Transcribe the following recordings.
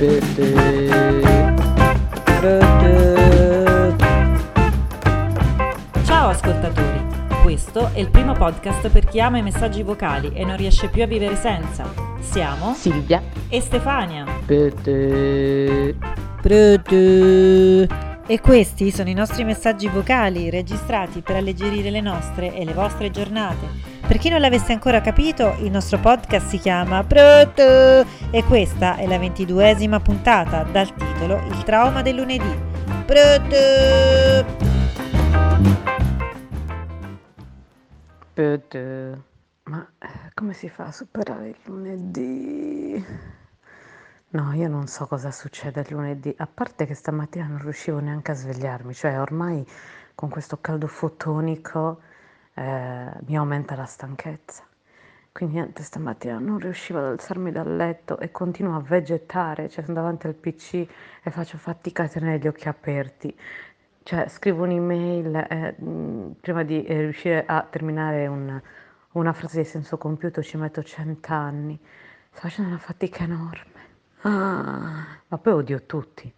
Ciao ascoltatori, questo è il primo podcast per chi ama i messaggi vocali e non riesce più a vivere senza. Siamo Silvia e Stefania. Pete. E questi sono i nostri messaggi vocali registrati per alleggerire le nostre e le vostre giornate. Per chi non l'avesse ancora capito, il nostro podcast si chiama Proto e questa è la ventiduesima puntata dal titolo Il trauma del lunedì. Proto! Pete. Ma eh, come si fa a superare il lunedì? No, io non so cosa succede il lunedì, a parte che stamattina non riuscivo neanche a svegliarmi, cioè ormai con questo caldo fotonico eh, mi aumenta la stanchezza. Quindi niente, stamattina non riuscivo ad alzarmi dal letto e continuo a vegetare, cioè sono davanti al PC e faccio fatica a tenere gli occhi aperti. Cioè scrivo un'email eh, prima di eh, riuscire a terminare un- una frase di senso compiuto ci metto cent'anni. Sto facendo una fatica enorme. Ah, ma poi odio tutti.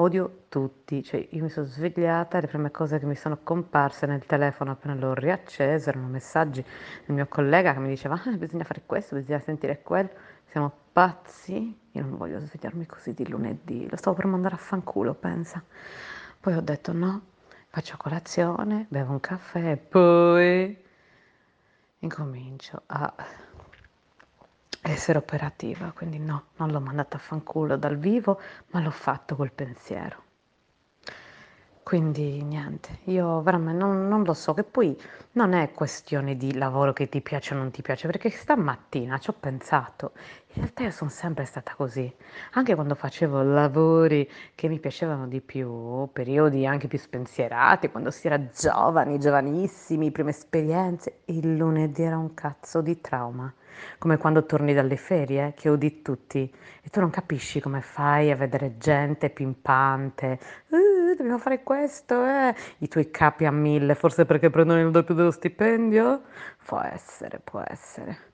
Odio tutti, cioè io mi sono svegliata, le prime cose che mi sono comparse nel telefono appena l'ho riacceso erano messaggi del mio collega che mi diceva ah, bisogna fare questo, bisogna sentire quello, siamo pazzi, io non voglio svegliarmi così di lunedì, lo stavo per mandare a fanculo, pensa. Poi ho detto no, faccio colazione, bevo un caffè e poi incomincio a essere operativa, quindi no, non l'ho mandata a fanculo dal vivo, ma l'ho fatto col pensiero. Quindi niente, io veramente non, non lo so, che poi non è questione di lavoro che ti piace o non ti piace, perché stamattina ci ho pensato, in realtà io sono sempre stata così, anche quando facevo lavori che mi piacevano di più, periodi anche più spensierati, quando si era giovani, giovanissimi, prime esperienze, il lunedì era un cazzo di trauma, come quando torni dalle ferie, che odi tutti e tu non capisci come fai a vedere gente pimpante, "Uh, dobbiamo fare questo, eh", i tuoi capi a mille, forse perché prendono il doppio dello stipendio? Può essere, può essere.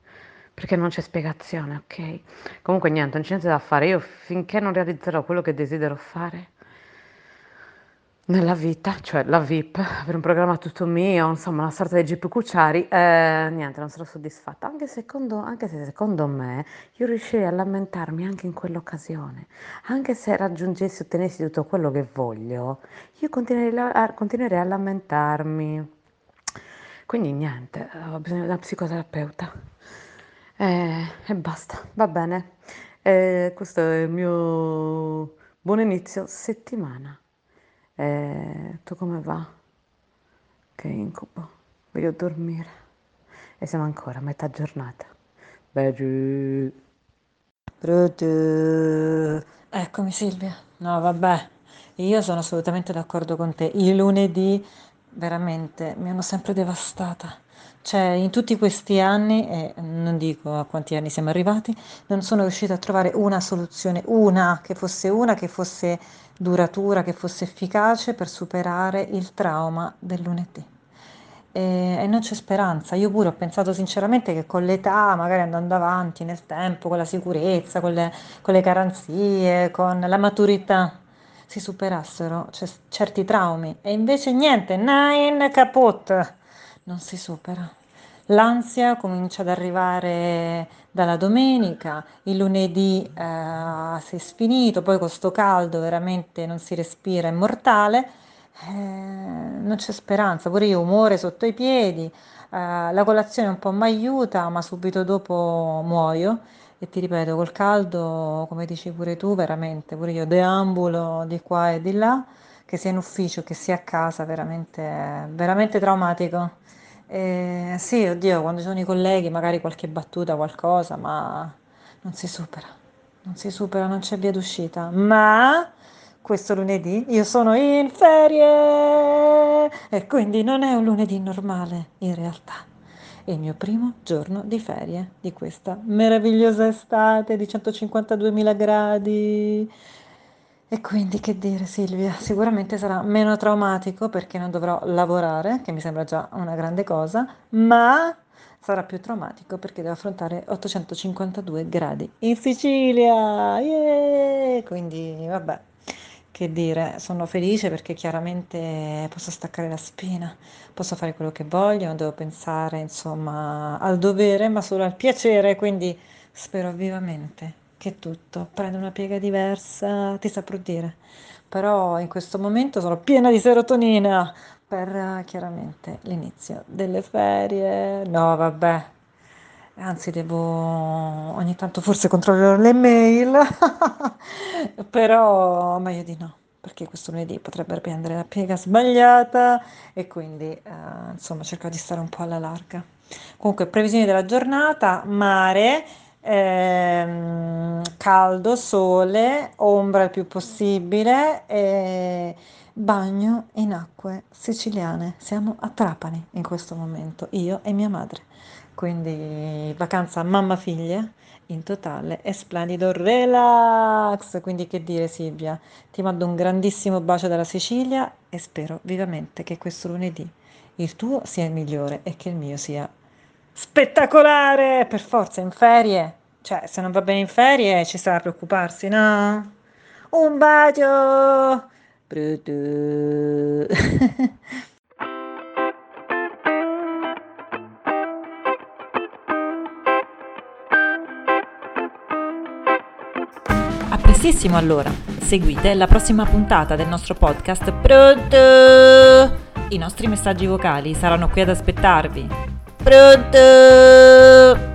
Perché non c'è spiegazione, ok? Comunque niente, non c'è niente da fare. Io finché non realizzerò quello che desidero fare nella vita, cioè la VIP, avere un programma tutto mio, insomma una sorta di GP Cucciari, eh, niente, non sarò soddisfatta. Anche, secondo, anche se secondo me io riuscirei a lamentarmi anche in quell'occasione. Anche se raggiungessi ottenessi tutto quello che voglio, io continuerei a, continuerei a lamentarmi. Quindi niente, ho bisogno di una psicoterapeuta. Eh, e basta, va bene. Eh, questo è il mio buon inizio settimana. Eh, tu come va? Che incubo. Voglio dormire. E siamo ancora a metà giornata. Beh. Pronto? Eccomi Silvia. No, vabbè, io sono assolutamente d'accordo con te. I lunedì veramente mi hanno sempre devastata. Cioè, in tutti questi anni, e non dico a quanti anni siamo arrivati, non sono riuscita a trovare una soluzione, una che fosse una, che fosse duratura, che fosse efficace per superare il trauma del lunedì e, e non c'è speranza. Io pure ho pensato sinceramente che con l'età, magari andando avanti nel tempo, con la sicurezza, con le, con le garanzie, con la maturità, si superassero cioè, certi traumi. E invece niente, nine caput, non si supera. L'ansia comincia ad arrivare dalla domenica, il lunedì eh, si è sfinito, poi con sto caldo veramente non si respira, è mortale eh, non c'è speranza, pure io umore sotto i piedi, eh, la colazione un po' mi aiuta, ma subito dopo muoio. E ti ripeto, col caldo, come dici pure tu, veramente, pure io deambulo di qua e di là, che sia in ufficio, che sia a casa, veramente, veramente traumatico. Eh, sì, oddio, quando ci sono i colleghi, magari qualche battuta, qualcosa, ma non si supera, non si supera, non c'è via d'uscita. Ma questo lunedì io sono in ferie e quindi non è un lunedì normale in realtà. È il mio primo giorno di ferie di questa meravigliosa estate di 152.000 gradi. E quindi che dire Silvia, sicuramente sarà meno traumatico perché non dovrò lavorare, che mi sembra già una grande cosa, ma sarà più traumatico perché devo affrontare 852 gradi in Sicilia. Yeah! Quindi vabbè, che dire, sono felice perché chiaramente posso staccare la spina, posso fare quello che voglio, non devo pensare insomma al dovere, ma solo al piacere, quindi spero vivamente che tutto prenda una piega diversa, ti saprò dire. Però in questo momento sono piena di serotonina per chiaramente l'inizio delle ferie. No, vabbè. Anzi, devo ogni tanto forse controllare le mail, però meglio di no, perché questo lunedì potrebbe prendere la piega sbagliata e quindi eh, insomma cerco di stare un po' alla larga. Comunque, previsioni della giornata, mare, ehm, caldo, sole, ombra il più possibile. E bagno in acque siciliane. Siamo a Trapani in questo momento, io e mia madre. Quindi vacanza mamma-figlia in totale e splendido relax. Quindi che dire Silvia, ti mando un grandissimo bacio dalla Sicilia e spero vivamente che questo lunedì il tuo sia il migliore e che il mio sia spettacolare. Per forza in ferie. Cioè, se non va bene in ferie ci sarà a preoccuparsi, no? Un bacio! A prestissimo allora, seguite la prossima puntata del nostro podcast Pronto! I nostri messaggi vocali saranno qui ad aspettarvi. Pronto!